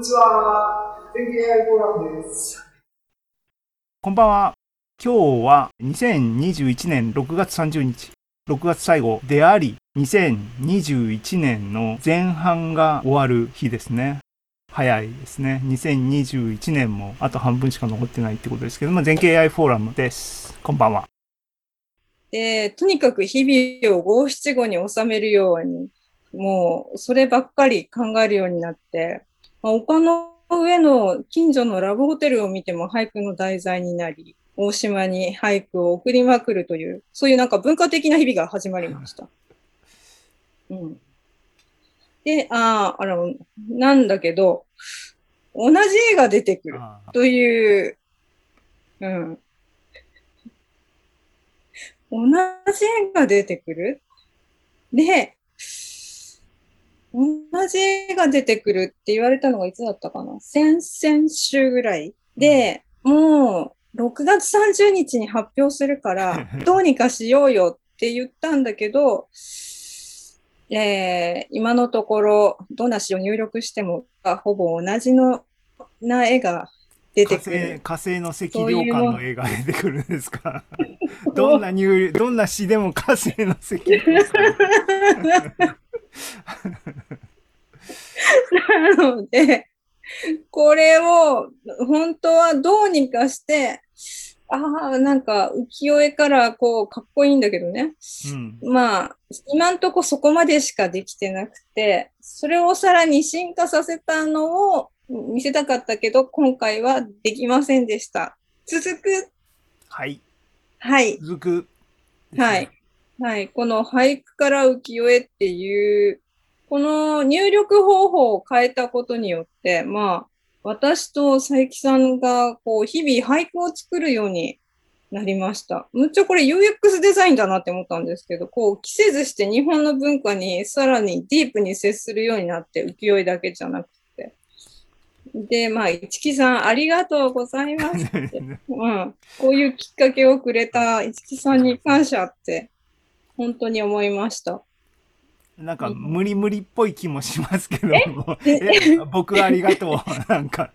にちは。天気 AI フォーラムです。こんばんは。今日は2021年6月30日、6月最後であり、2021年の前半が終わる日ですね。早いですね。2021年もあと半分しか残ってないってことですけども、全景 AI フォーラムです。こんばんは。で、とにかく日々を五七五に収めるように、もうそればっかり考えるようになって、まあ、丘の上の近所のラブホテルを見ても俳句の題材になり、大島に俳句を送りまくるという、そういうなんか文化的な日々が始まりました。うん。で、ああ、あの、なんだけど、同じ絵が出てくるという、うん。同じ絵が出てくる？で、同じ絵が出てくるって言われたのがいつだったかな？先々週ぐらいで、もう6月30日に発表するから、どうにかしようよって言ったんだけど、えー、今のところ、どんな詩を入力しても、ほぼ同じのな絵が出てくる。火星の赤涼感の絵が出てくるんですか？どんな入、どんな詩でも火星の赤涼感。なので、これを本当はどうにかして、ああ、なんか浮世絵からこうかっこいいんだけどね。うん、まあ、今んとこそこまでしかできてなくて、それをさらに進化させたのを見せたかったけど、今回はできませんでした。続く。はい。はい。続く、ね、はい。はい。この俳句から浮世絵っていう、この入力方法を変えたことによって、まあ、私と佐伯さんが、こう、日々俳句を作るようになりました。むっちゃこれ UX デザインだなって思ったんですけど、こう、着せずして日本の文化にさらにディープに接するようになって、浮世絵だけじゃなくて。で、まあ、市木さん、ありがとうございますって。うん。こういうきっかけをくれた市木さんに感謝って本当に思いました。なんか無理無理っぽい気もしますけども、え？僕ありがとう、なんか。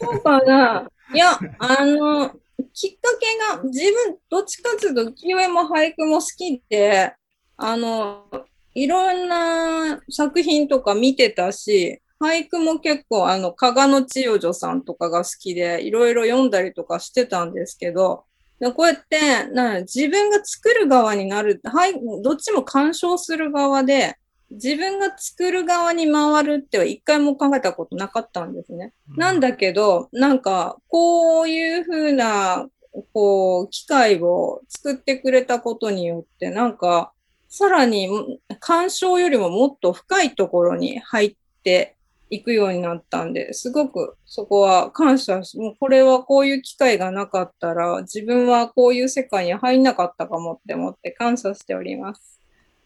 そうかないや、あの、きっかけが、自分、どっちかっていうと、浮世絵も俳句も好きで、あの、いろんな作品とか見てたし、俳句も結構、あの、加賀の千代女さんとかが好きで、いろいろ読んだりとかしてたんですけど、こうやってな自分が作る側になる、はい、どっちも干渉する側で、自分が作る側に回るっては一回も考えたことなかったんですね。うん、なんだけど、なんか、こういうふうな、こう、機械を作ってくれたことによって、なんか、さらに、干渉よりももっと深いところに入って行くようになったんで、すごくそこは感謝し、もうこれはこういう機会がなかったら、自分はこういう世界に入んなかったかもって思って感謝しております。